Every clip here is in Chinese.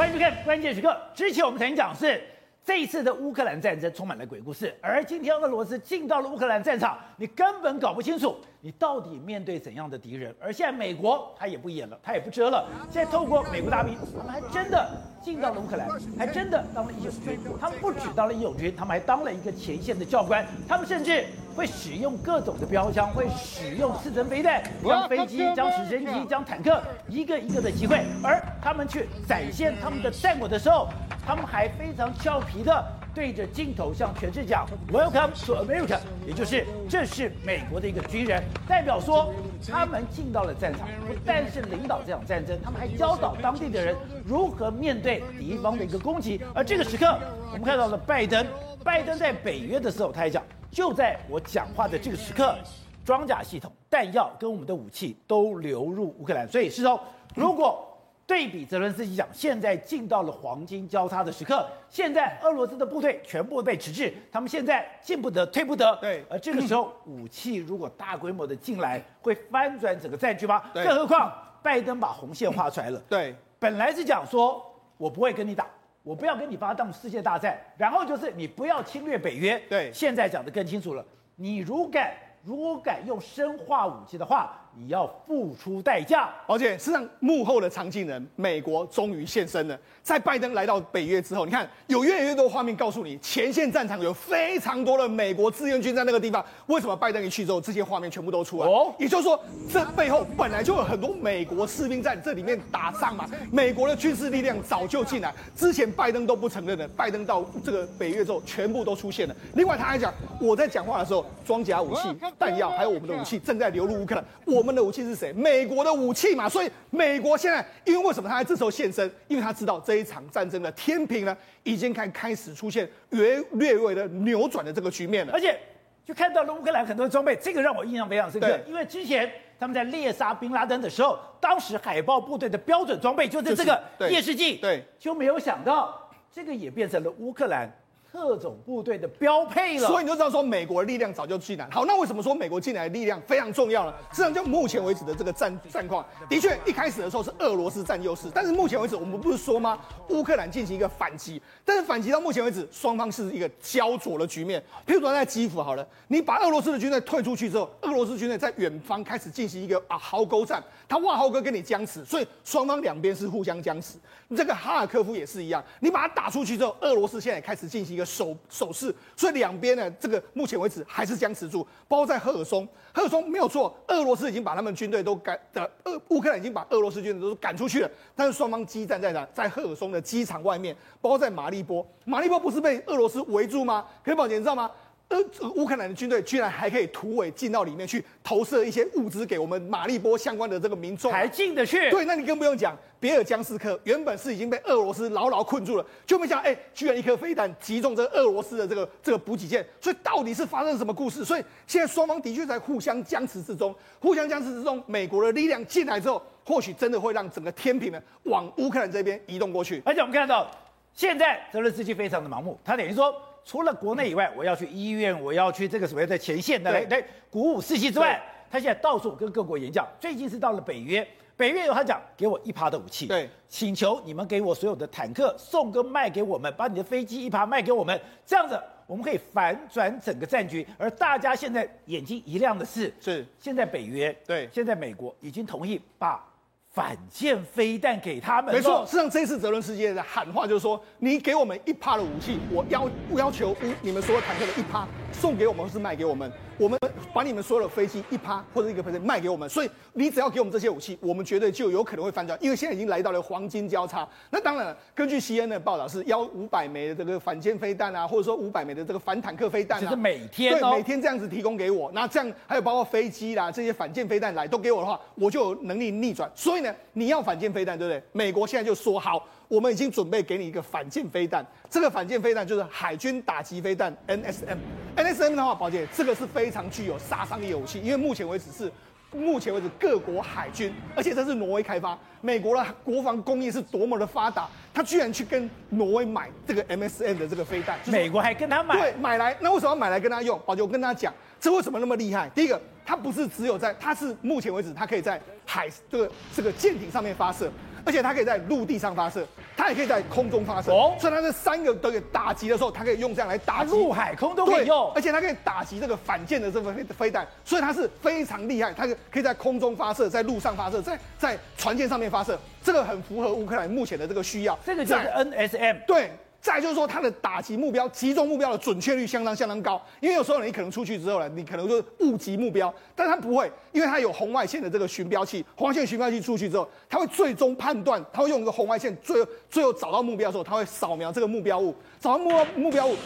欢迎收看《关键时刻》。之前我们曾经讲是这一次的乌克兰战争充满了鬼故事，而今天俄罗斯进到了乌克兰战场，你根本搞不清楚你到底面对怎样的敌人。而现在美国他也不演了，他也不遮了，现在透过美国大兵，他们还真的进到了乌克兰，还真的当了义勇军。他们不只当了义勇军，他们还当了一个前线的教官，他们甚至。会使用各种的标枪，会使用刺针飞弹，将飞机、将直升机、将坦克一个一个的击溃。而他们去展现他们的战果的时候，他们还非常俏皮的对着镜头向全世界讲 “Welcome to America”，也就是这是美国的一个军人，代表说他们进到了战场，不但是领导这场战争，他们还教导当地的人如何面对敌方的一个攻击。而这个时刻，我们看到了拜登，拜登在北约的时候，他还讲。就在我讲话的这个时刻，装甲系统、弹药跟我们的武器都流入乌克兰。所以，是说，如果对比泽伦斯基讲，现在进到了黄金交叉的时刻，现在俄罗斯的部队全部被迟滞，他们现在进不得、退不得。对，而这个时候，武器如果大规模的进来，会翻转整个战局吗？对，更何况拜登把红线画出来了。对，本来是讲说我不会跟你打。我不要跟你发动世界大战，然后就是你不要侵略北约。对，现在讲得更清楚了，你如敢如果敢用生化武器的话。你要付出代价，而且事实上幕后的藏镜人，美国终于现身了。在拜登来到北约之后，你看有越来越多画面告诉你，前线战场有非常多的美国志愿军在那个地方。为什么拜登一去之后，这些画面全部都出来？哦，也就是说，这背后本来就有很多美国士兵在这里面打仗嘛。美国的军事力量早就进来，之前拜登都不承认的，拜登到这个北约之后，全部都出现了。另外，他还讲，我在讲话的时候，装甲武器、弹药还有我们的武器正在流入乌克兰。我们的武器是谁？美国的武器嘛，所以美国现在，因为为什么他在这时候现身？因为他知道这一场战争的天平呢，已经开开始出现略略微的扭转的这个局面了。而且就看到了乌克兰很多装备，这个让我印象非常深刻。因为之前他们在猎杀宾拉登的时候，当时海豹部队的标准装备就是这个夜视镜，对，就没有想到这个也变成了乌克兰。特种部队的标配了，所以你就知道说美国的力量早就进来。好，那为什么说美国进来的力量非常重要呢？实际上，就目前为止的这个战战况，的确一开始的时候是俄罗斯占优势，但是目前为止我们不是说吗？乌克兰进行一个反击，但是反击到目前为止，双方是一个焦灼的局面。譬如说在基辅好了，你把俄罗斯的军队退出去之后，俄罗斯军队在远方开始进行一个啊壕沟战，他挖壕沟跟你僵持，所以双方两边是互相僵持。这个哈尔科夫也是一样，你把它打出去之后，俄罗斯现在也开始进行一个手手势，所以两边呢，这个目前为止还是僵持住。包括在赫尔松，赫尔松没有错，俄罗斯已经把他们军队都赶的，俄乌克兰已经把俄罗斯军队都赶出去了，但是双方激战在哪？在赫尔松的机场外面，包括在马利波，马利波不是被俄罗斯围住吗？可以保，你知道吗？呃，乌克兰的军队居然还可以突围进到里面去投射一些物资给我们马利波相关的这个民众，还进得去？对，那你更不用讲，别尔江斯克原本是已经被俄罗斯牢牢困住了，就没想到哎，居然一颗飞弹击中这个俄罗斯的这个这个补给舰，所以到底是发生了什么故事？所以现在双方的确在互相僵持之中，互相僵持之中，美国的力量进来之后，或许真的会让整个天平呢往乌克兰这边移动过去。而且我们看到，现在泽连斯基非常的盲目，他等于说。除了国内以外，我要去医院，我要去这个所谓的前线的来来鼓舞士气之外，他现在到处跟各国演讲。最近是到了北约，北约有他讲，给我一趴的武器，对，请求你们给我所有的坦克送跟卖给我们，把你的飞机一趴卖给我们，这样子我们可以反转整个战局。而大家现在眼睛一亮的是，是现在北约对，现在美国已经同意把。反舰飞弹给他们，没错。实际上，这次泽伦斯基的喊话就是说，你给我们一趴的武器，我要要求你们所有坦克的一趴送给我们，或是卖给我们。我们把你们所有的飞机一趴或者一个飞机卖给我们，所以你只要给我们这些武器，我们绝对就有可能会翻转，因为现在已经来到了黄金交叉。那当然，根据 CNN 的报道是要五百枚的这个反舰飞弹啊，或者说五百枚的这个反坦克飞弹啊，是每天、对每天这样子提供给我。那这样还有包括飞机啦这些反舰飞弹来都给我的话，我就有能力逆转。所以呢，你要反舰飞弹对不对？美国现在就说好。我们已经准备给你一个反舰飞弹，这个反舰飞弹就是海军打击飞弹 NSM。NSM 的话，宝姐，这个是非常具有杀伤力的武器，因为目前为止是目前为止各国海军，而且这是挪威开发，美国的国防工业是多么的发达，他居然去跟挪威买这个 MSM 的这个飞弹，美国还跟他买，对，买来，那为什么要买来跟他用？宝杰，我跟他讲，这为什么那么厉害？第一个，它不是只有在，它是目前为止它可以在海这个这个舰艇上面发射。而且它可以在陆地上发射，它也可以在空中发射。哦，所以它这三个都给打击的时候，它可以用这样来打击，陆海空都可以用。而且它可以打击这个反舰的这个飞飞弹，所以它是非常厉害。它可以在空中发射，在陆上发射，在在船舰上面发射，这个很符合乌克兰目前的这个需要。这个就是 NSM。对。再就是说，它的打击目标、击中目标的准确率相当相当高。因为有时候你可能出去之后呢，你可能就误击目标，但它不会，因为它有红外线的这个寻标器。红外线寻标器出去之后，它会最终判断，它会用一个红外线最后最后找到目标的时候，它会扫描这个目标物，找到目标目标物。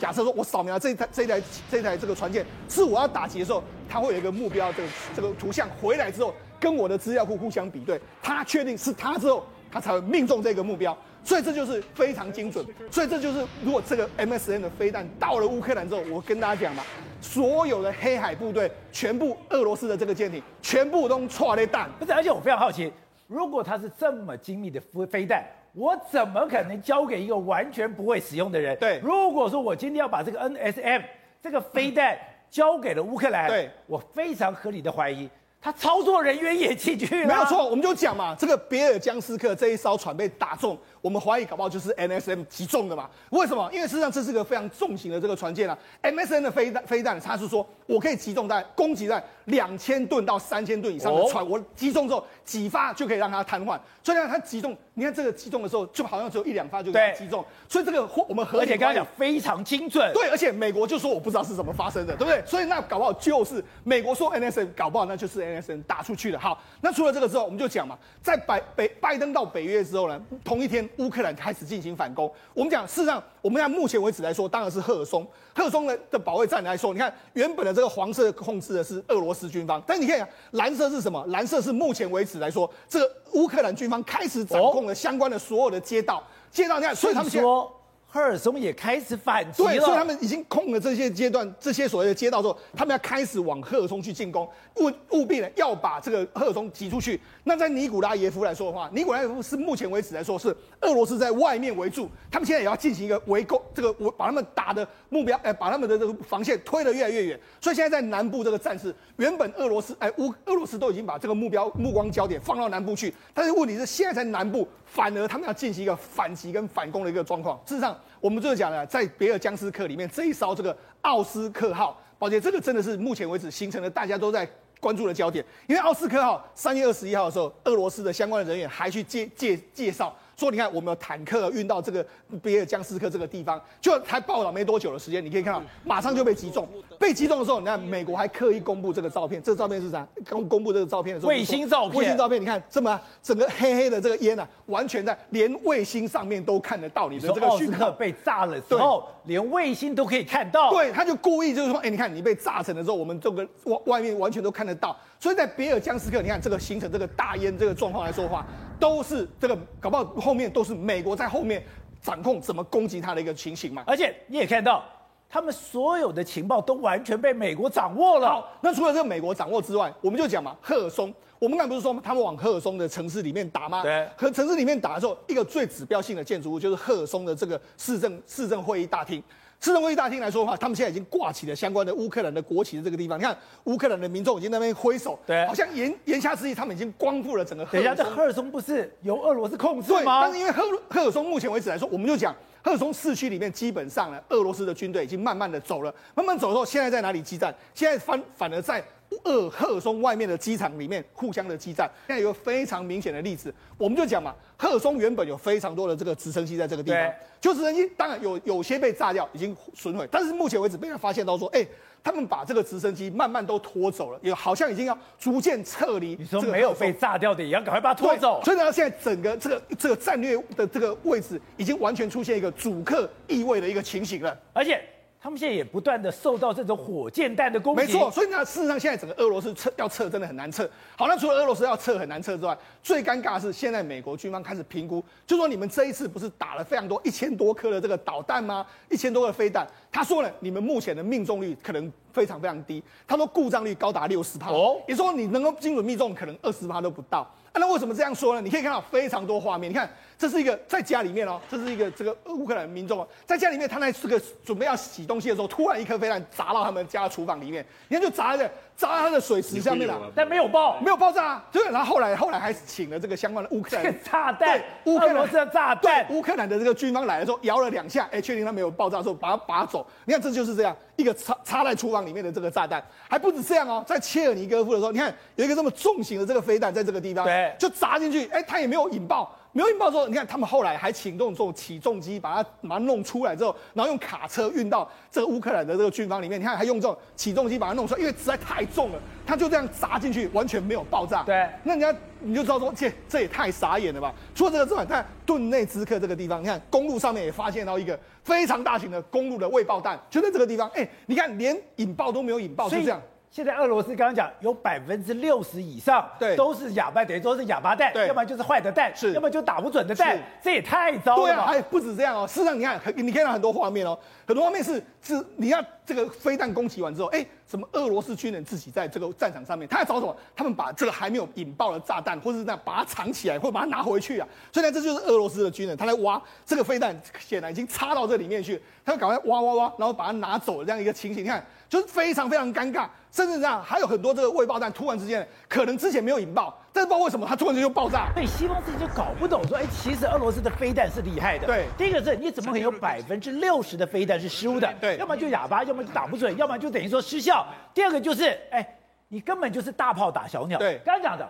假设说我扫描这台这台这台这个船舰是我要打击的时候，它会有一个目标这个这个图像回来之后，跟我的资料库互相比对，它确定是它之后，它才会命中这个目标。所以这就是非常精准，所以这就是如果这个 MSN 的飞弹到了乌克兰之后，我跟大家讲嘛，所有的黑海部队全部俄罗斯的这个舰艇全部都错了弹。不是，而且我非常好奇，如果它是这么精密的飞飞弹，我怎么可能交给一个完全不会使用的人？对，如果说我今天要把这个 NSM 这个飞弹交给了乌克兰，对，我非常合理的怀疑。他操作人员也进去了，没有错，我们就讲嘛，这个别尔江斯克这一艘船被打中，我们怀疑搞不好就是 NSM 击中的嘛？为什么？因为事实上这是个非常重型的这个船舰啊，MSN 的飞弹飞弹，他是说我可以击中弹攻击弹两千吨到三千吨以上的船，哦、我击中之后几发就可以让它瘫痪，所以让它击中。你看这个击中的时候，就好像只有一两发就给击中，所以这个我们合理，而且刚刚讲非常精准，对，而且美国就说我不知道是怎么发生的，对不对？所以那搞不好就是美国说 NSN，搞不好那就是 NSN 打出去的。好，那除了这个之后，我们就讲嘛，在拜北拜登到北约之后呢，同一天乌克兰开始进行反攻。我们讲事实上，我们在目前为止来说，当然是赫尔松，赫尔松的的保卫战来说，你看原本的这个黄色控制的是俄罗是军方，但你看蓝色是什么？蓝色是目前为止来说这个。乌克兰军方开始掌控了相关的所有的街道，街道你看，所以他们说。赫尔松也开始反击了，对，所以他们已经控了这些阶段，这些所谓的街道之后，他们要开始往赫尔松去进攻，务务必呢要把这个赫尔松挤出去。那在尼古拉耶夫来说的话，尼古拉耶夫是目前为止来说是俄罗斯在外面围住，他们现在也要进行一个围攻，这个我把他们打的目标，哎，把他们的这个防线推得越来越远。所以现在在南部这个战事，原本俄罗斯哎乌俄罗斯都已经把这个目标目光焦点放到南部去，但是问题是现在在南部，反而他们要进行一个反击跟反攻的一个状况。事实上。我们就是讲了，在别尔江斯克里面这一艘这个奥斯克号，宝杰，这个真的是目前为止形成了大家都在关注的焦点。因为奥斯克号三月二十一号的时候，俄罗斯的相关的人员还去介介介绍。说你看，我们有坦克运到这个别尔江斯克这个地方，就才报道没多久的时间，你可以看到马上就被击中。被击中的时候，你看美国还刻意公布这个照片，这个照片是啥？公公布这个照片的时候，卫星照片，卫星照片，你看这么整个黑黑的这个烟啊，完全在连卫星上面都看得到你的这个讯号。被炸了之后，连卫星都可以看到。对，他就故意就是说，哎，你看你被炸成的时候，我们这个外外面完全都看得到。所以在别尔江斯克，你看这个形成这个大烟这个状况来说的话。都是这个，搞不好后面都是美国在后面掌控怎么攻击他的一个情形嘛。而且你也看到，他们所有的情报都完全被美国掌握了。好，那除了这个美国掌握之外，我们就讲嘛，赫尔松，我们刚不是说他们往赫尔松的城市里面打吗？对。和城市里面打的时候，一个最指标性的建筑物就是赫尔松的这个市政市政会议大厅。市政会议大厅来说的话，他们现在已经挂起了相关的乌克兰的国旗的这个地方。你看，乌克兰的民众已经在那边挥手，对，好像言言下之意，他们已经光复了整个赫尔松。等一下，这赫尔松不是由俄罗斯控制吗？对，但是因为赫赫尔松目前为止来说，我们就讲赫尔松市区里面基本上呢，俄罗斯的军队已经慢慢的走了，慢慢走之后，现在在哪里激战？现在反反而在。俄赫松外面的机场里面互相的激战，现在有个非常明显的例子，我们就讲嘛，赫松原本有非常多的这个直升机在这个地方，就直升机当然有有些被炸掉，已经损毁，但是目前为止被人发现到说，哎，他们把这个直升机慢慢都拖走了，也好像已经要逐渐撤离。你说没有被炸掉的，也要赶快把它拖走。所以呢，现在整个这个这个战略的这个位置，已经完全出现一个主客易位的一个情形了，而且。他们现在也不断的受到这种火箭弹的攻击，没错。所以呢，事实上现在整个俄罗斯撤要撤真的很难撤。好，那除了俄罗斯要撤很难撤之外，最尴尬的是现在美国军方开始评估，就说你们这一次不是打了非常多一千多颗的这个导弹吗？一千多个飞弹，他说呢，你们目前的命中率可能非常非常低。他说故障率高达六十帕，哦，也说你能够精准命中可能二十帕都不到。啊，那为什么这样说呢？你可以看到非常多画面，你看这是一个在家里面哦，这是一个这个乌克兰民众哦，在家里面，他在这个准备要洗东西的时候，突然一颗飞弹砸到他们家厨房里面，你看就砸在砸在他的水池下面了，但没有爆，没有爆炸，啊对，然后后来后来还请了这个相关的乌克兰炸弹，乌克兰的炸弹，乌克兰的这个军方来的时候摇了两下，哎，确定他没有爆炸之后，把它拔走。你看这就是这样一个插插在厨房里面的这个炸弹，还不止这样哦，在切尔尼戈夫的时候，你看有一个这么重型的这个飞弹在这个地方，对，就砸进去，哎，它也没有引爆。没有引爆之后，你看他们后来还请动这种起重机把它把它弄出来之后，然后用卡车运到这个乌克兰的这个军方里面。你看还用这种起重机把它弄出来，因为实在太重了，它就这样砸进去，完全没有爆炸。对，那人家你就知道说，这这也太傻眼了吧？除了这个之外，看顿内兹克这个地方，你看公路上面也发现到一个非常大型的公路的未爆弹，就在这个地方。哎，你看连引爆都没有引爆，就这样。现在俄罗斯刚刚讲有百分之六十以上，对，都是哑巴，等于说是哑巴蛋，对，要不然就是坏的蛋，是，要不然就打不准的蛋，这也太糟了。对啊，还不止这样哦。事实上，你看，你看到很多画面哦，很多画面是是，你看这个飞弹攻击完之后，哎，什么俄罗斯军人自己在这个战场上面，他在找什么？他们把这个还没有引爆的炸弹，或者是那样把它藏起来，或者把它拿回去啊。所以呢，这就是俄罗斯的军人，他来挖这个飞弹，显然已经插到这里面去，他就赶快挖挖挖，然后把它拿走这样一个情形，你看。就是非常非常尴尬，甚至这样还有很多这个未爆弹，突然之间可能之前没有引爆，但是不知道为什么它突然间就爆炸。所以西方自己就搞不懂说，哎，其实俄罗斯的飞弹是厉害的。对，第一个是你怎么可能有百分之六十的飞弹是失误的？对，要么就哑巴，要么就打不准，要么就等于说失效。第二个就是，哎，你根本就是大炮打小鸟。对，刚刚讲的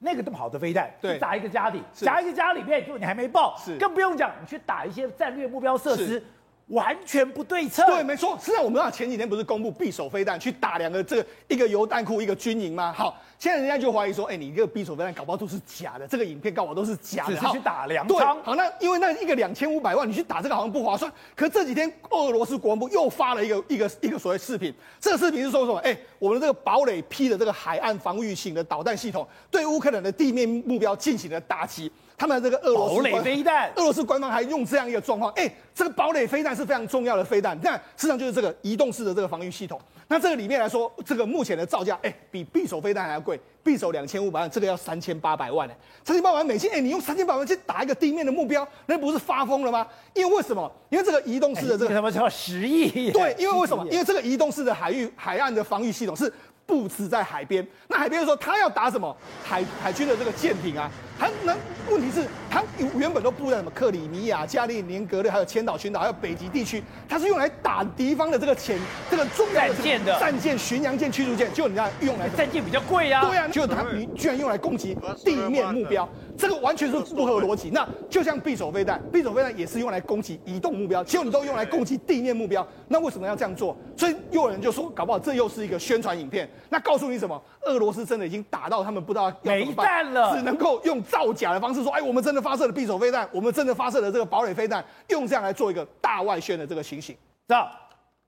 那个这么好的飞弹，对，砸一个家里，砸一个家里面，就你还没爆，是，更不用讲你去打一些战略目标设施。完全不对称。对，没错。实际上，我们啊前几天不是公布匕首飞弹去打两个这个一个油弹库一个军营吗？好，现在人家就怀疑说，哎，你这个匕首飞弹搞不好都是假的，这个影片搞不好都是假的。只是去打粮仓。对，好，那因为那一个两千五百万，你去打这个好像不划算。可这几天俄罗斯国防部又发了一个一个一个所谓视频，这个视频是说什么？哎，我们的这个堡垒批的这个海岸防御型的导弹系统对乌克兰的地面目标进行了打击。他们这个俄罗斯堡垒飞弹，俄罗斯官方还用这样一个状况，哎，这个堡垒飞弹是非常重要的飞弹，那实际上就是这个移动式的这个防御系统。那这个里面来说，这个目前的造价，哎，比匕首飞弹还要贵，匕首两千五百万，这个要三千八百万呢，三千八百万美金，哎，你用三千八百万去打一个地面的目标，那不是发疯了吗？因为为什么？因为这个移动式的这个什么叫十亿？对，因为为什么？因为这个移动式的海域海岸的防御系统是。布置在海边，那海边的时候，他要打什么海海军的这个舰艇啊？他那问题是，他原本都布在什么克里米亚、加利宁格勒，还有千岛群岛，还有北极地区，他是用来打敌方的这个潜这个重要的战舰的战舰、巡洋舰、驱逐舰，就你看用来战舰比较贵呀、啊，对呀、啊，就他你居然用来攻击地面目标。这个完全是不合逻辑。那就像匕首飞弹，匕首飞弹也是用来攻击移动目标，结果你都用来攻击地面目标，那为什么要这样做？所以又有人就说，搞不好这又是一个宣传影片。那告诉你什么？俄罗斯真的已经打到他们不知道要怎么办没弹了，只能够用造假的方式说，哎，我们真的发射了匕首飞弹，我们真的发射了这个堡垒飞弹，用这样来做一个大外宣的这个情形。知道，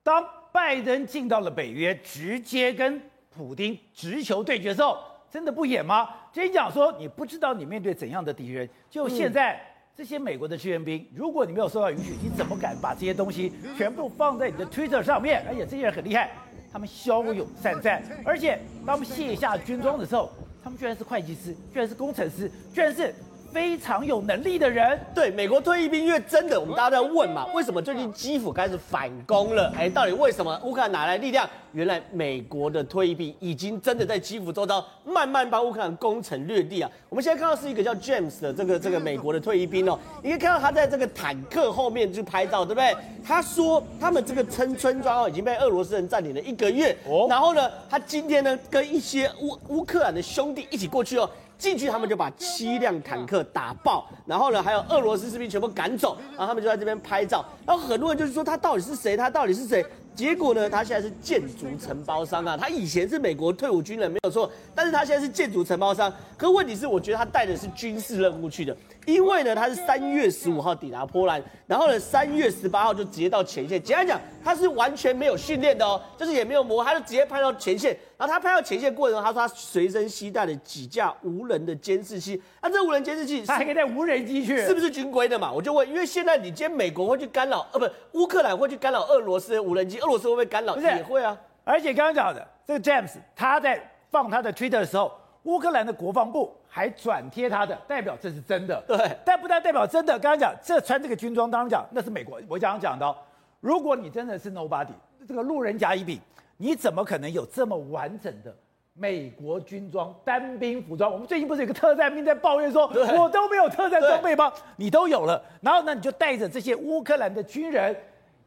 当拜登进到了北约，直接跟普京直球对决的时候。真的不演吗？今天讲说，你不知道你面对怎样的敌人。就现在这些美国的志愿兵，如果你没有受到允许，你怎么敢把这些东西全部放在你的 Twitter 上面？而且这些人很厉害，他们骁勇善战，而且当他们卸下军装的时候，他们居然是会计师，居然是工程师，居然是。非常有能力的人，对美国退役兵，因为真的，我们大家在问嘛，为什么最近基辅开始反攻了？哎，到底为什么乌克兰哪来力量？原来美国的退役兵已经真的在基辅周遭慢慢帮乌克兰攻城略地啊！我们现在看到是一个叫 James 的这个这个美国的退役兵哦，你可以看到他在这个坦克后面就拍照，对不对？他说他们这个村村庄哦已经被俄罗斯人占领了一个月，哦，然后呢，他今天呢跟一些乌乌克兰的兄弟一起过去哦。进去，他们就把七辆坦克打爆，然后呢，还有俄罗斯士兵全部赶走，然后他们就在这边拍照，然后很多人就是说他到底是谁？他到底是谁？结果呢，他现在是建筑承包商啊，他以前是美国退伍军人没有错，但是他现在是建筑承包商。可问题是，我觉得他带的是军事任务去的，因为呢，他是三月十五号抵达波兰，然后呢，三月十八号就直接到前线。简单讲，他是完全没有训练的哦，就是也没有磨，他就直接派到前线。然后他拍到前线过程中，他说他随身携带了几架无人的监视器。那这无人监视器，他还可以带无人机去，是不是军规的嘛？我就问，因为现在你今天美国会去干扰，呃，不，乌克兰会去干扰俄罗斯的无人机，俄罗斯会不会干扰？不是，也会啊。而且刚刚讲的这个 James，他在放他的 Twitter 的时候，乌克兰的国防部还转贴他的，代表这是真的。对，但不但代表真的，刚刚讲这穿这个军装，当然讲那是美国。我刚刚讲到，如果你真的是 nobody，这个路人甲乙丙，你怎么可能有这么完整的美国军装单兵服装？我们最近不是有个特战兵在抱怨说，我都没有特战装备吗？你都有了，然后呢，你就带着这些乌克兰的军人，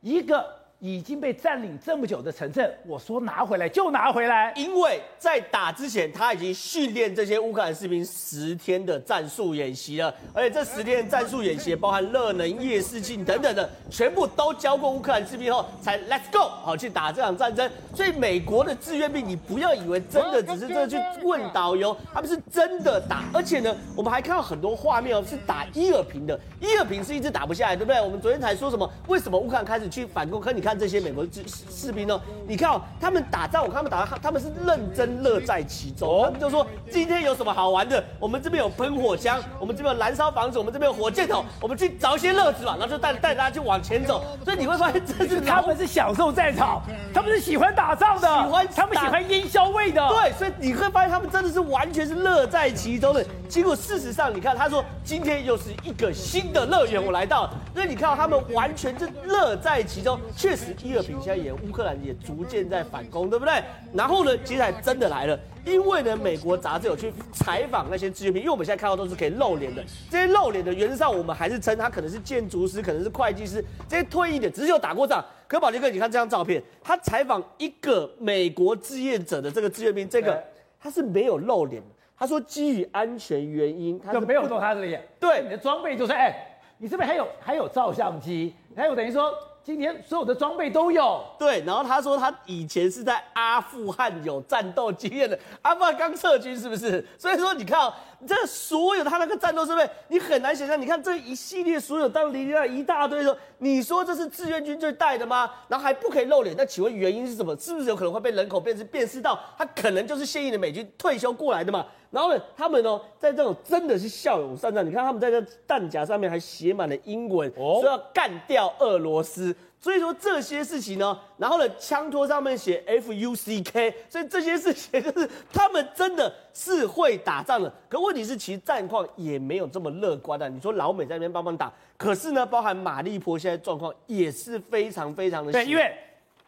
一个。已经被占领这么久的城镇，我说拿回来就拿回来，因为在打之前他已经训练这些乌克兰士兵十天的战术演习了，而且这十天的战术演习包含热能、夜视镜等等的，全部都教过乌克兰士兵后才 Let's go 好去打这场战争。所以美国的志愿兵，你不要以为真的只是这去问导游，他们是真的打，而且呢，我们还看到很多画面哦，是打伊尔平的，伊尔平是一直打不下来，对不对？我们昨天才说什么？为什么乌克兰开始去反攻？可你看。这些美国士士兵哦？你看哦，他们打仗，我看他们打，他们是认真乐在其中。他们就说今天有什么好玩的？我们这边有喷火枪，我们这边有燃烧房子，我们这边有火箭筒，我们去找一些乐子嘛，然后就带带大家去往前走。所以你会发现，这是 他们是享受战场，他们是喜欢打仗的，喜欢他们喜欢烟硝味的。对，所以你会发现他们真的是完全是乐在其中的。结果事实上，你看他说今天又是一个新的乐园，我来到，所以你看到他们完全是乐在其中，确实。伊尔平现在也乌克兰也逐渐在反攻，对不对？然后呢，接下来真的来了，因为呢，美国杂志有去采访那些志愿兵，因为我们现在看到都是可以露脸的，这些露脸的原则上我们还是称他可能是建筑师，可能是会计师，这些退役的只是有打过仗。可宝杰哥，你看这张照片，他采访一个美国志愿者的这个志愿兵，这个他是没有露脸的，他说基于安全原因，他就没有露他的脸。对，你的装备就是，哎，你这边还有还有照相机，还有等于说。今天所有的装备都有，对。然后他说他以前是在阿富汗有战斗经验的，阿富汗刚撤军是不是？所以说你看哦，这所有他那个战斗设备，你很难想象。你看这一系列所有当离那一大堆的时候，你说这是志愿军最带的吗？然后还不可以露脸，那请问原因是什么？是不是有可能会被人口辨识辨识到他可能就是现役的美军退休过来的嘛？然后呢，他们哦，在这种真的是骁勇善战。你看他们在这弹夹上面还写满了英文，哦、说要干掉俄罗斯。所以说这些事情呢，然后呢，枪托上面写 F U C K，所以这些事情就是他们真的是会打仗的。可问题是，其实战况也没有这么乐观的、啊。你说老美在那边帮忙打，可是呢，包含马利坡现在状况也是非常非常的对，因为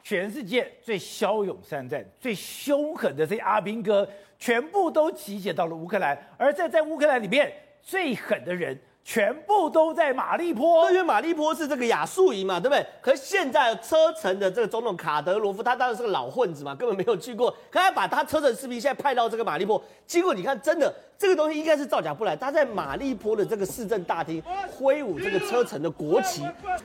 全世界最骁勇善战、最凶狠的这些阿兵哥。全部都集结到了乌克兰，而在在乌克兰里面最狠的人，全部都在马利坡。因为马利坡是这个亚速营嘛，对不对？可是现在车臣的这个总统卡德罗夫，他当然是个老混子嘛，根本没有去过。可他把他车臣士兵现在派到这个马利坡，结果你看，真的。这个东西应该是造假不来，他在马利坡的这个市政大厅挥舞这个车臣的国旗，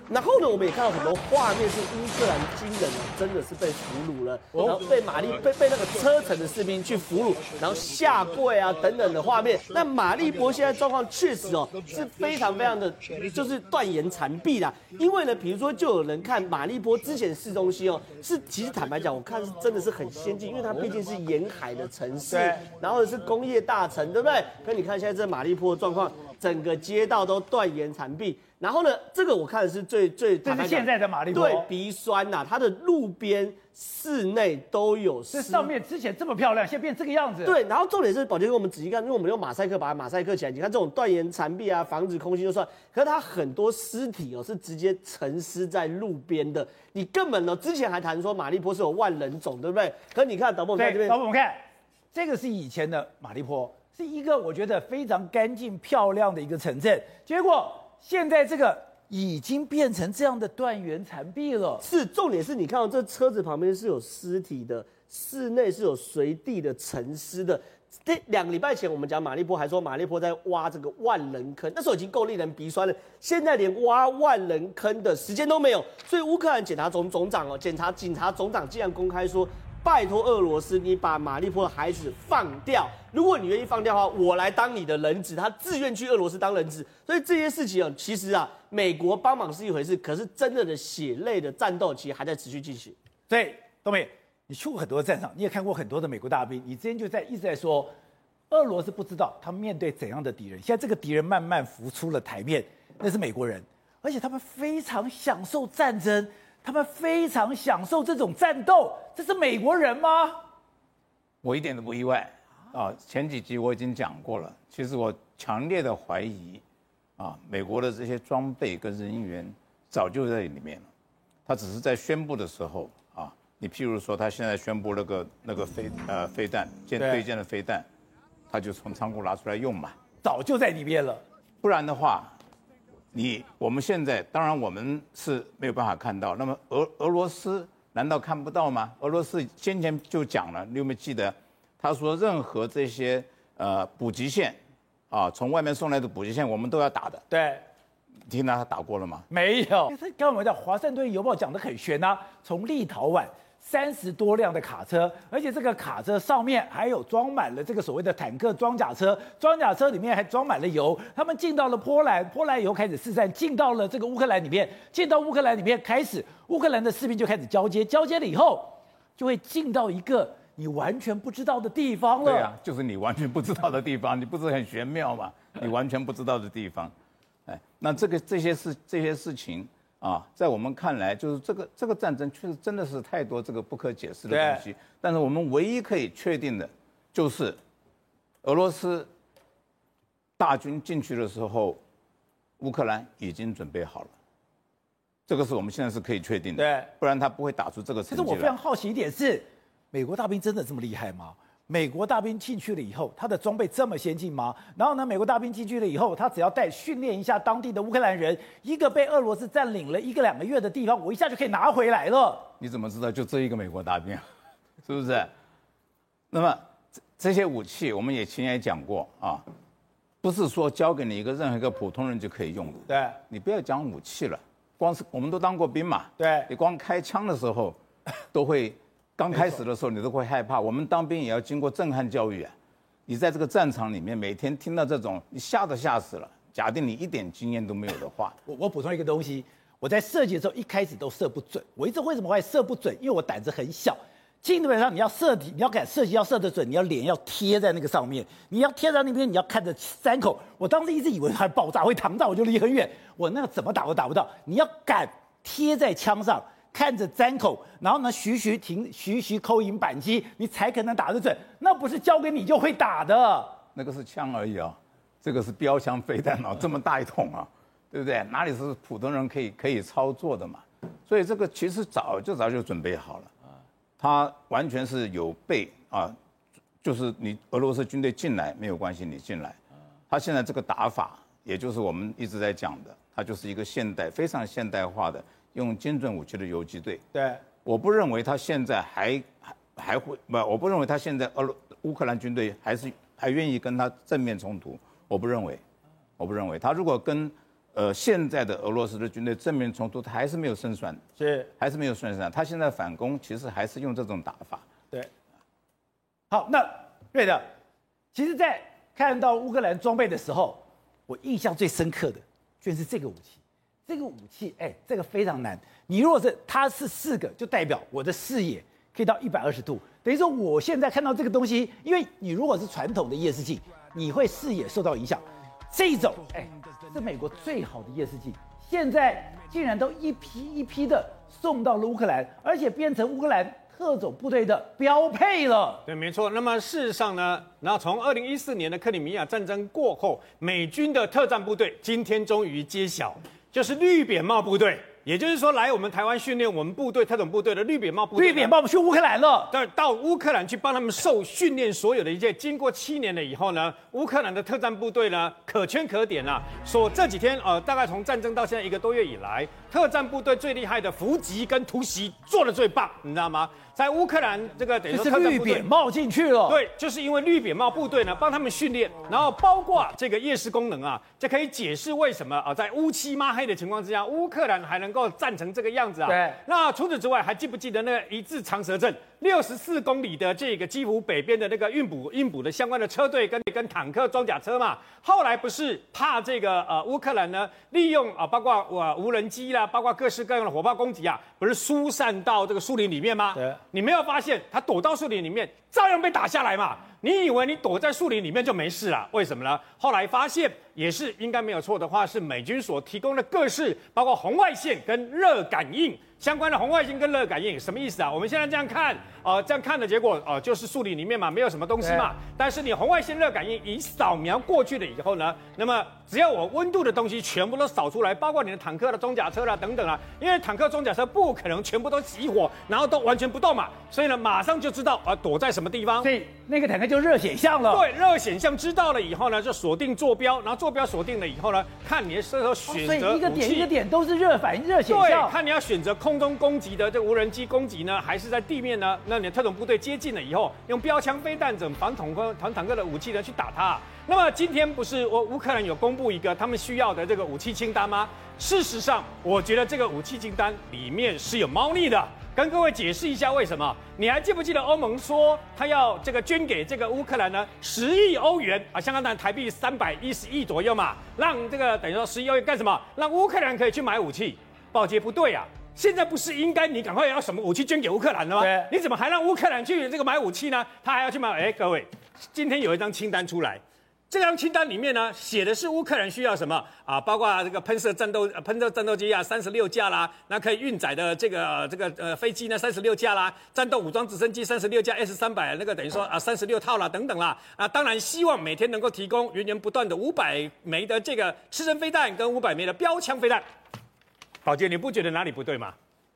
然后呢，我们也看到很多画面是乌克兰军人真的是被俘虏了，然后被马利被被那个车臣的士兵去俘虏，然后下跪啊等等的画面。那马利坡现在状况确实哦是非常非常的，就是断言残壁啦。因为呢，比如说就有人看马利坡之前市中心哦，是其实坦白讲，我看是真的是很先进，因为它毕竟是沿海的城市，然后是工业大城，对不对？对，可你看现在这马利坡的状况，整个街道都断垣残壁。然后呢，这个我看的是最最，这是现在的马利坡，对，鼻酸呐、啊，它的路边、室内都有。这上面之前这么漂亮，现在变这个样子。对，然后重点是宝杰哥，我们仔细看，因为我们用马赛克把它马赛克起来，你看这种断垣残壁啊，防止空心就算，可是它很多尸体哦是直接沉尸在路边的，你根本呢之前还谈说马利坡是有万人冢，对不对？可是你看导播看这边，导播我们看，这个是以前的马利坡。是一个我觉得非常干净漂亮的一个城镇，结果现在这个已经变成这样的断垣残壁了。是，重点是你看到这车子旁边是有尸体的，室内是有随地的沉尸的。这两个礼拜前我们讲马利坡还说马利坡在挖这个万人坑，那时候已经够令人鼻酸了，现在连挖万人坑的时间都没有。所以乌克兰检察总总长哦，检察警察总长竟然公开说。拜托俄罗斯，你把马利坡的孩子放掉。如果你愿意放掉的话，我来当你的人质。他自愿去俄罗斯当人质，所以这些事情啊，其实啊，美国帮忙是一回事，可是真正的血泪的战斗其实还在持续进行。所以，东美，你去过很多战场，你也看过很多的美国大兵，你之前就在一直在说，俄罗斯不知道他面对怎样的敌人。现在这个敌人慢慢浮出了台面，那是美国人，而且他们非常享受战争。他们非常享受这种战斗，这是美国人吗？我一点都不意外。啊，前几集我已经讲过了。其实我强烈的怀疑，啊，美国的这些装备跟人员早就在里面了，他只是在宣布的时候啊，你譬如说他现在宣布那个那个飞呃飞弹舰对舰的飞弹，他就从仓库拿出来用嘛，早就在里面了。不然的话，你我们现在当然我们是没有办法看到，那么俄俄罗斯。难道看不到吗？俄罗斯先前就讲了，你有没有记得？他说任何这些呃补给线，啊，从外面送来的补给线，我们都要打的。对，听到他打过了吗？没有。刚刚我们讲《华盛顿邮报》讲的很悬啊，从立陶宛。三十多辆的卡车，而且这个卡车上面还有装满了这个所谓的坦克装甲车，装甲车里面还装满了油。他们进到了波兰，波兰以后开始试战，进到了这个乌克兰里面，进到乌克兰里面开始，乌克兰的士兵就开始交接，交接了以后，就会进到一个你完全不知道的地方了。对啊，就是你完全不知道的地方，你不是很玄妙吗？你完全不知道的地方，哎，那这个这些事这些事情。啊，在我们看来，就是这个这个战争确实真的是太多这个不可解释的东西。但是我们唯一可以确定的，就是俄罗斯大军进去的时候，乌克兰已经准备好了。这个是我们现在是可以确定的。对，不然他不会打出这个成绩来。可是我非常好奇一点是，美国大兵真的这么厉害吗？美国大兵进去了以后，他的装备这么先进吗？然后呢，美国大兵进去了以后，他只要带训练一下当地的乌克兰人，一个被俄罗斯占领了一个两个月的地方，我一下就可以拿回来了。你怎么知道就这一个美国大兵？是不是？那么这这些武器，我们也前也讲过啊，不是说交给你一个任何一个普通人就可以用的。对，你不要讲武器了，光是我们都当过兵嘛。对，你光开枪的时候都会。刚开始的时候，你都会害怕。我们当兵也要经过震撼教育啊！你在这个战场里面，每天听到这种，你吓都吓死了。假定你一点经验都没有的话，我我补充一个东西，我在射击的时候一开始都射不准。我一直为什么会射不准？因为我胆子很小。基本上你要射，你要敢射击要射得准，你要脸要贴在那个上面，你要贴在那边，你要看着山口。我当时一直以为它爆炸会膛到，我就离很远。我那个怎么打都打不到。你要敢贴在枪上。看着斩口，然后呢，徐徐停，徐徐扣引扳机，你才可能打得准。那不是交给你就会打的，那个是枪而已啊，这个是标枪飞弹啊，这么大一桶啊，对不对？哪里是普通人可以可以操作的嘛？所以这个其实早就早就准备好了啊，他完全是有备啊，就是你俄罗斯军队进来没有关系，你进来，他现在这个打法，也就是我们一直在讲的，他就是一个现代非常现代化的。用精准武器的游击队，对，我不认为他现在还还还会不，我不认为他现在俄乌克兰军队还是还愿意跟他正面冲突，我不认为，我不认为。他如果跟呃现在的俄罗斯的军队正面冲突，他还是没有胜算，是。还是没有胜算，他现在反攻其实还是用这种打法，对。好，那瑞德，其实，在看到乌克兰装备的时候，我印象最深刻的居然是这个武器。这个武器，哎，这个非常难。你如果是它是四个，就代表我的视野可以到一百二十度。等于说，我现在看到这个东西，因为你如果是传统的夜视镜，你会视野受到影响。这种，哎，是美国最好的夜视镜，现在竟然都一批一批的送到了乌克兰，而且变成乌克兰特种部队的标配了。对，没错。那么事实上呢，那从二零一四年的克里米亚战争过后，美军的特战部队今天终于揭晓。就是绿扁帽部队，也就是说，来我们台湾训练我们部队特种部队的绿扁帽部队，绿扁帽去乌克兰了，到到乌克兰去帮他们受训练，所有的一切，经过七年了以后呢，乌克兰的特战部队呢，可圈可点啊，说这几天呃，大概从战争到现在一个多月以来，特战部队最厉害的伏击跟突袭做的最棒，你知道吗？在乌克兰这个等于说特绿扁帽进去了，对，就是因为绿扁帽部队呢帮他们训练，然后包括这个夜视功能啊，这可以解释为什么啊在乌漆抹黑的情况之下，乌克兰还能够战成这个样子啊。对，那除此之外，还记不记得那个一字长蛇阵？六十四公里的这个基辅北边的那个运补运补的相关的车队跟跟坦克装甲车嘛，后来不是怕这个呃乌克兰呢利用啊包括我、呃、无人机啦，包括各式各样的火炮攻击啊，不是疏散到这个树林里面吗？对，你没有发现他躲到树林里面照样被打下来嘛？你以为你躲在树林里面就没事了？为什么呢？后来发现也是应该没有错的话，是美军所提供的各式包括红外线跟热感应。相关的红外线跟热感应，什么意思啊？我们现在这样看，哦、呃，这样看的结果，哦、呃，就是树林里面嘛，没有什么东西嘛。但是你红外线热感应一扫描过去了以后呢，那么只要我温度的东西全部都扫出来，包括你的坦克的装甲车啦等等啊，因为坦克装甲车不可能全部都熄火，然后都完全不动嘛，所以呢，马上就知道啊、呃、躲在什么地方。所以那个坦克就热显像了。对，热显像知道了以后呢，就锁定坐标，然后坐标锁定了以后呢，看你的射手选择、哦、所以一个点一个点都是热反应热显像。对，看你要选择空中攻击的这个无人机攻击呢，还是在地面呢？那你的特种部队接近了以后，用标枪、飞弹等反坦克、反坦克的武器呢去打它。那么今天不是我乌克兰有公布一个他们需要的这个武器清单吗？事实上，我觉得这个武器清单里面是有猫腻的。跟各位解释一下为什么？你还记不记得欧盟说他要这个捐给这个乌克兰呢？十亿欧元啊，相当于台币三百一十亿左右嘛，让这个等于说十亿欧元干什么？让乌克兰可以去买武器。报捷不对啊，现在不是应该你赶快要什么武器捐给乌克兰了吗？你怎么还让乌克兰去这个买武器呢？他还要去买？哎，各位，今天有一张清单出来。这张清单里面呢，写的是乌克兰需要什么啊？包括这个喷射战斗喷射战斗机啊，三十六架啦，那可以运载的这个这个呃飞机呢，三十六架啦，战斗武装直升机三十六架，S 三百那个等于说啊三十六套啦等等啦啊，当然希望每天能够提供源源不断的五百枚的这个刺针飞弹跟五百枚的标枪飞弹。宝杰，你不觉得哪里不对吗？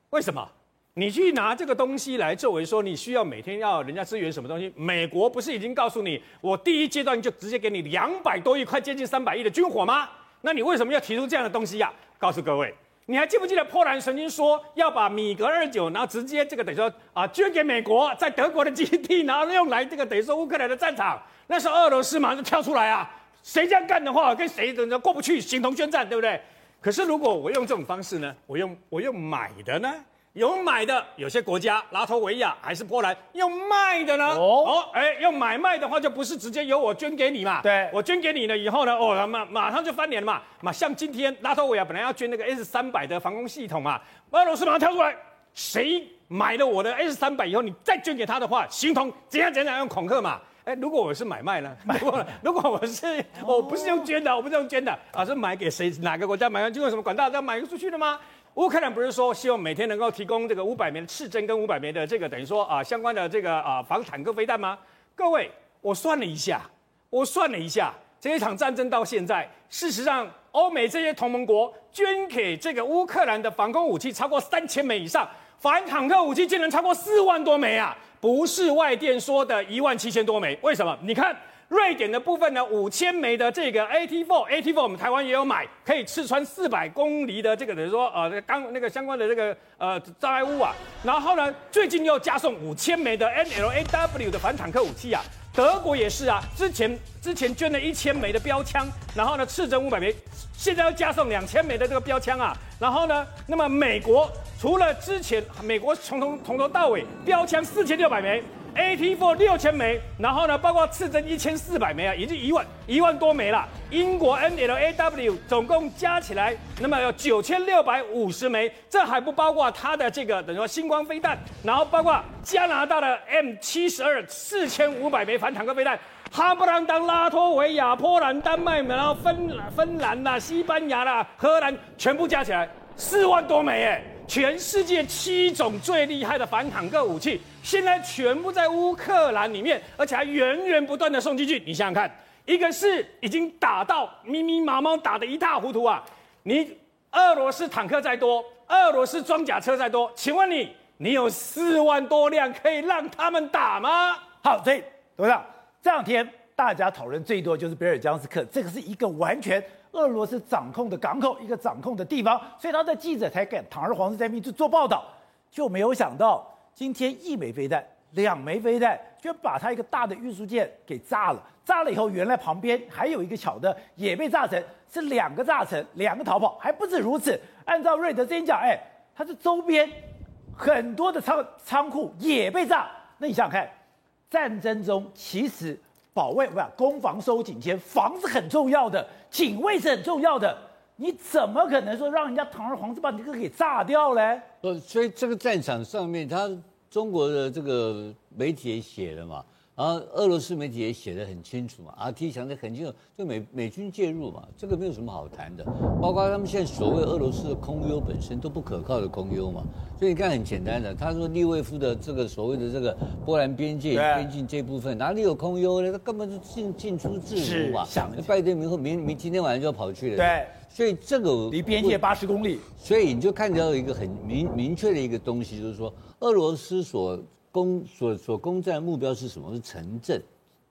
为什么？你去拿这个东西来作为说你需要每天要人家支援什么东西？美国不是已经告诉你，我第一阶段就直接给你两百多亿，快接近三百亿的军火吗？那你为什么要提出这样的东西呀、告诉各位，你还记不记得波兰曾经说要把米格二九，然后直接这个等于说啊捐给美国，在德国的基地，然后用来这个等于说乌克兰的战场？那时候俄罗斯马上就跳出来啊，谁这样干的话，跟谁等着过不去，形同宣战，对不对？可是如果我用这种方式呢？我用我用买的呢？有买的，有些国家，拉脱维亚还是波兰，要卖的呢？哦哦，哎，要买卖的话，就不是直接由我捐给你嘛？对，我捐给你了以后呢，哦，马马上就翻脸了嘛。嘛，像今天拉脱维亚本来要捐那个 S 三百的防空系统嘛，俄罗斯马上跳出来，谁买了我的 S 三百以后，你再捐给他的话，形同怎样怎样用恐吓嘛？哎，如果我是买卖呢？如果如果我是我不是用捐的，我不是用捐的啊，是买给谁？哪个国家买？经过什么管道这样买出去的吗？乌克兰不是说希望每天能够提供这个五百枚的刺针跟五百枚的这个等于说啊相关的这个啊防坦克飞弹吗？各位，我算了一下，我算了一下，这一场战争到现在，事实上欧美这些同盟国捐给这个乌克兰的防空武器超过三千枚以上，反坦克武器竟然超过四万多枚啊，不是外电说的一万七千多枚。为什么？你看。瑞典的部分呢，五千枚的这个 AT4，AT4 我们台湾也有买，可以刺穿四百公里的这个等于说呃钢那个相关的这个呃障碍物啊。然后呢，最近又加送五千枚的 NLAW 的反坦克武器啊。德国也是啊，之前之前捐了一千枚的标枪，然后呢刺针五百枚，现在要加送两千枚的这个标枪啊。然后呢，那么美国除了之前美国从头从头到尾标枪四千六百枚。AT4 六千枚，然后呢，包括刺针一千四百枚啊，已经一万一万多枚了。英国 NLAW 总共加起来，那么有九千六百五十枚，这还不包括它的这个等于说星光飞弹，然后包括加拿大的 M 七十二四千五百枚反坦克飞弹，哈不啷当拉脱维亚、波兰、丹麦，然后芬芬兰呐、西班牙啦、荷兰，全部加起来四万多枚哎。全世界七种最厉害的反坦克武器，现在全部在乌克兰里面，而且还源源不断的送进去。你想想看，一个是已经打到密密麻麻，打得一塌糊涂啊！你俄罗斯坦克再多，俄罗斯装甲车再多，请问你，你有四万多辆可以让他们打吗？好，所以董事长，这两天大家讨论最多就是比尔江斯克，这个是一个完全。俄罗斯掌控的港口，一个掌控的地方，所以他的记者才敢堂而皇之在那边去做报道，就没有想到今天一枚飞弹、两枚飞弹，居然把他一个大的运输舰给炸了。炸了以后，原来旁边还有一个小的也被炸成，是两个炸成，两个逃跑。还不止如此，按照瑞德之前讲，哎，他是周边很多的仓仓库也被炸。那你想想看，战争中其实。保卫不是攻防收紧间，防是很重要的，警卫是很重要的。你怎么可能说让人家堂而皇之把你这个给炸掉嘞？呃，所以这个战场上面，他中国的这个媒体也写了嘛，然后俄罗斯媒体也写得很清楚嘛，RT 讲得很清楚，就美美军介入嘛，这个没有什么好谈的。包括他们现在所谓俄罗斯的空优本身都不可靠的空优嘛，所以你看很简单的，他说利维夫的这个所谓的这个波兰边界边境这部分哪里有空优呢？他根本就进进出自如嘛。想拜登明后明明今天晚上就要跑去了。对，所以这个离边界八十公里，所以你就看到一个很明明确的一个东西，就是说俄罗斯所。攻所所攻占的目标是什么？是城镇，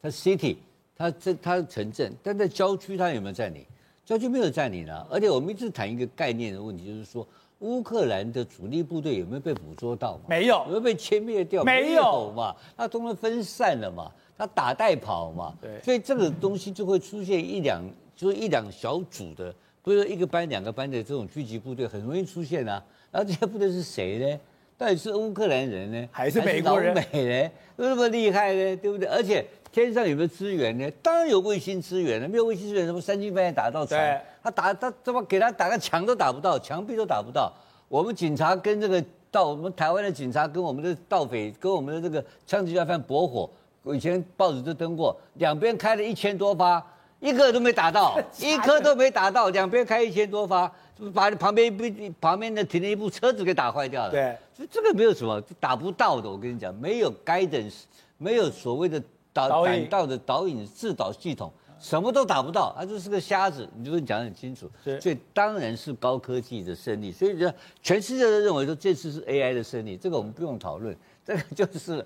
它 city，它这它是城镇，但在郊区它有没有占领？郊区没有占领啊！而且我们一直谈一个概念的问题，就是说乌克兰的主力部队有没有被捕捉到？没有，有没有被歼灭掉？没有嘛？它通通分散了嘛？它打带跑嘛？对，所以这个东西就会出现一两，就是一两小组的，不是一个班、两个班的这种聚集部队，很容易出现啊。然后这些部队是谁呢？到底是乌克兰人呢，还是美国人？美呢？那么厉害呢？对不对？而且天上有没有资源呢？当然有卫星资源了。没有卫星资源，什么三更半夜打到场？他打他怎么给他打个墙都打不到，墙壁都打不到。我们警察跟这个到我们台湾的警察跟我们的盗匪跟我们的这个枪击犯搏火，我以前报纸都登过，两边开了一千多发，一个都没打到，一颗都没打到，两边开一千多发。把旁边一部旁边的停了一部车子给打坏掉了。对，所以这个没有什么打不到的。我跟你讲，没有 guidance，没有所谓的导引导的导引制导系统，什么都打不到，他就是个瞎子。你就跟你讲得很清楚。所以当然是高科技的胜利。所以说，全世界都认为说这次是 AI 的胜利，这个我们不用讨论。这个就是。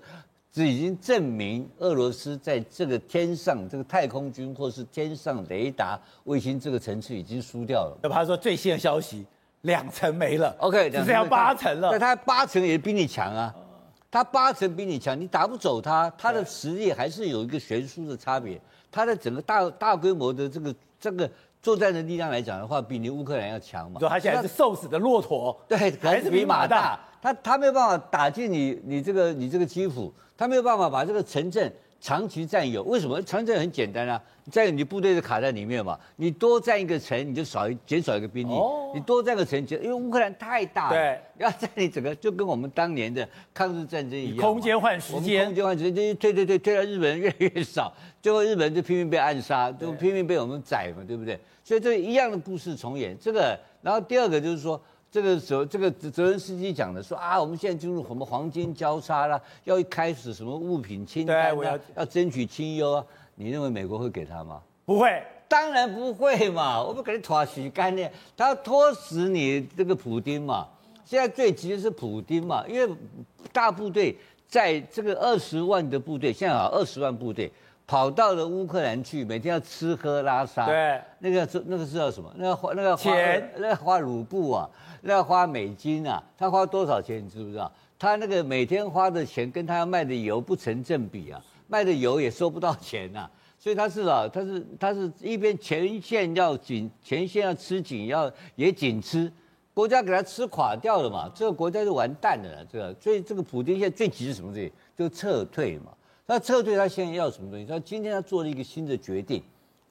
这已经证明俄罗斯在这个天上、这个太空军或是天上雷达卫星这个层次已经输掉了。哪怕说最新的消息，两层没了，OK，只剩下八层了。那他八层也比你强啊，他八层比你强，你打不走他，他的实力还是有一个悬殊的差别。他的整个大大规模的这个这个作战的力量来讲的话，比你乌克兰要强嘛。对他现在是瘦死的骆驼，对，还是比马大。他他没有办法打进你你这个你这个基辅。他没有办法把这个城镇长期占有，为什么？城镇很简单啊，在你部队就卡在里面嘛，你多占一个城，你就少一减少一个兵力。哦。你多占个城，因为乌克兰太大了，对，要占领整个，就跟我们当年的抗日战争一样。空间换时间。空间换时间，退退退退到日本人越来越少，最后日本人就拼命被暗杀，就拼命被我们宰嘛，对不对？所以这一样的故事重演。这个，然后第二个就是说。这个时候，这个泽连斯基讲的说啊，我们现在进入什么黄金交叉了，要一开始什么物品清单，我要要争取清优啊。你认为美国会给他吗？不会，当然不会嘛。我们给你拖时间呢，他要拖死你这个普丁嘛。现在最急的是普丁嘛，因为大部队在这个二十万的部队，现在好二十万部队跑到了乌克兰去，每天要吃喝拉撒。对，那个那个是叫什么？那个花那个花钱，那个花卢布啊。那要花美金啊，他花多少钱你知不知道？他那个每天花的钱跟他要卖的油不成正比啊，卖的油也收不到钱呐、啊，所以他是啊，他是他是一边前线要紧，前线要吃紧，要也紧吃，国家给他吃垮掉了嘛，这个国家就完蛋了，这个，所以这个普京现在最急是什么东西？就撤退嘛。他撤退，他现在要什么东西？他今天他做了一个新的决定。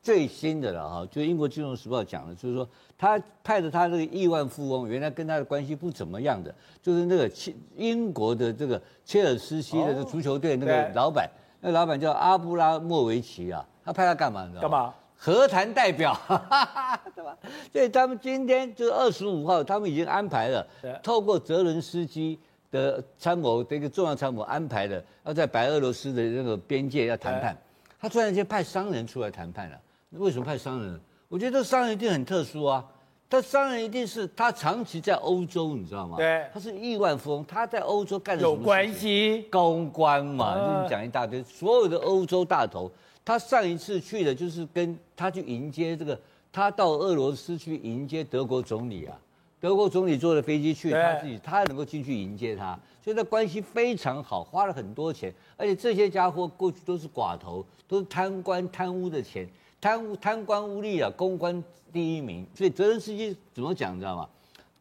最新的了哈，就英国金融时报讲的，就是说他派的他这个亿万富翁，原来跟他的关系不怎么样的，就是那个切英国的这个切尔斯西的这足球队那个老板，那个老板叫阿布拉莫维奇啊，他派他干嘛？你知道吗？干嘛？和谈代表，哈哈，对吧？所以他们今天就二十五号，他们已经安排了，透过泽伦斯基的参谋的一个重要参谋安排的，要在白俄罗斯的那个边界要谈判，他突然间派商人出来谈判了。为什么派商人？我觉得商人一定很特殊啊！他商人一定是他长期在欧洲，你知道吗？对，他是亿万富翁，他在欧洲干什么？有关系，公关嘛，就是讲一大堆。所有的欧洲大头，他上一次去的就是跟他去迎接这个，他到俄罗斯去迎接德国总理啊。德国总理坐的飞机去，他自己他能够进去迎接他，所以他关系非常好，花了很多钱，而且这些家伙过去都是寡头，都是贪官贪污的钱。贪污贪官污吏啊，公关第一名，所以泽连斯基怎么讲，你知道吗？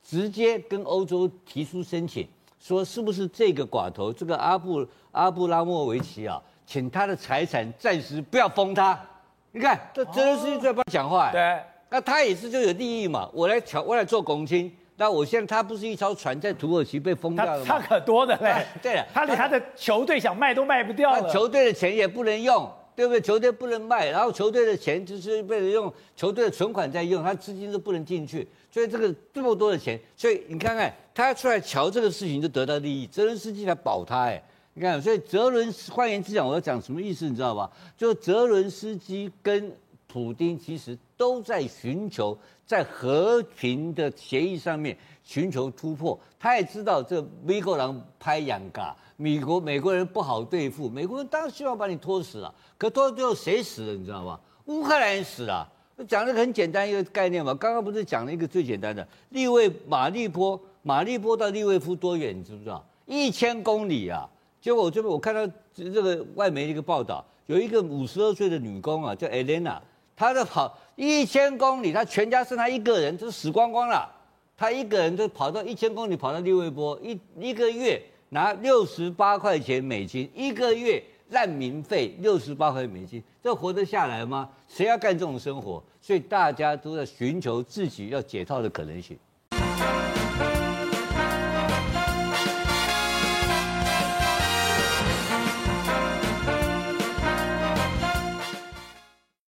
直接跟欧洲提出申请，说是不是这个寡头，这个阿布阿布拉莫维奇啊，请他的财产暂时不要封他。你看，这泽连斯基在帮他讲话，对，那他也是就有利益嘛，我来调，我来做公亲，那我现在他不是一艘船在土耳其被封掉了吗？他可多的嘞。对了，他连他的球队想卖都卖不掉了。球队的钱也不能用，对不对？球队不能卖，然后球队的钱就是为了用球队的存款在用，他资金都不能进去，所以这个这么多的钱，所以你看看他出来瞧这个事情就得到利益，泽伦斯基来保他哎。你看，所以泽伦，换言之讲，我要讲什么意思，你知道吧？就泽伦斯基跟普丁其实都在寻求在和平的协议上面寻求突破。他也知道这美国人拍洋嘎，美国美国人不好对付，美国人当然希望把你拖死了。可拖到最后谁死了？你知道吗？乌克兰人死了。讲了很简单一个概念嘛，刚刚不是讲了一个最简单的利维马利波，马利波到利维夫多远？你知不知道？一千公里啊！结果我这边我看到这个外媒的一个报道，有一个五十二岁的女工啊，叫 Elena，他在跑一千公里，他全家剩他一个人，就死光光了。他一个人就跑到一千公里，跑到六位波，一一个月拿六十八块钱美金，一个月难民费六十八块美金，这活得下来吗？谁要干这种生活？所以大家都在寻求自己要解套的可能性。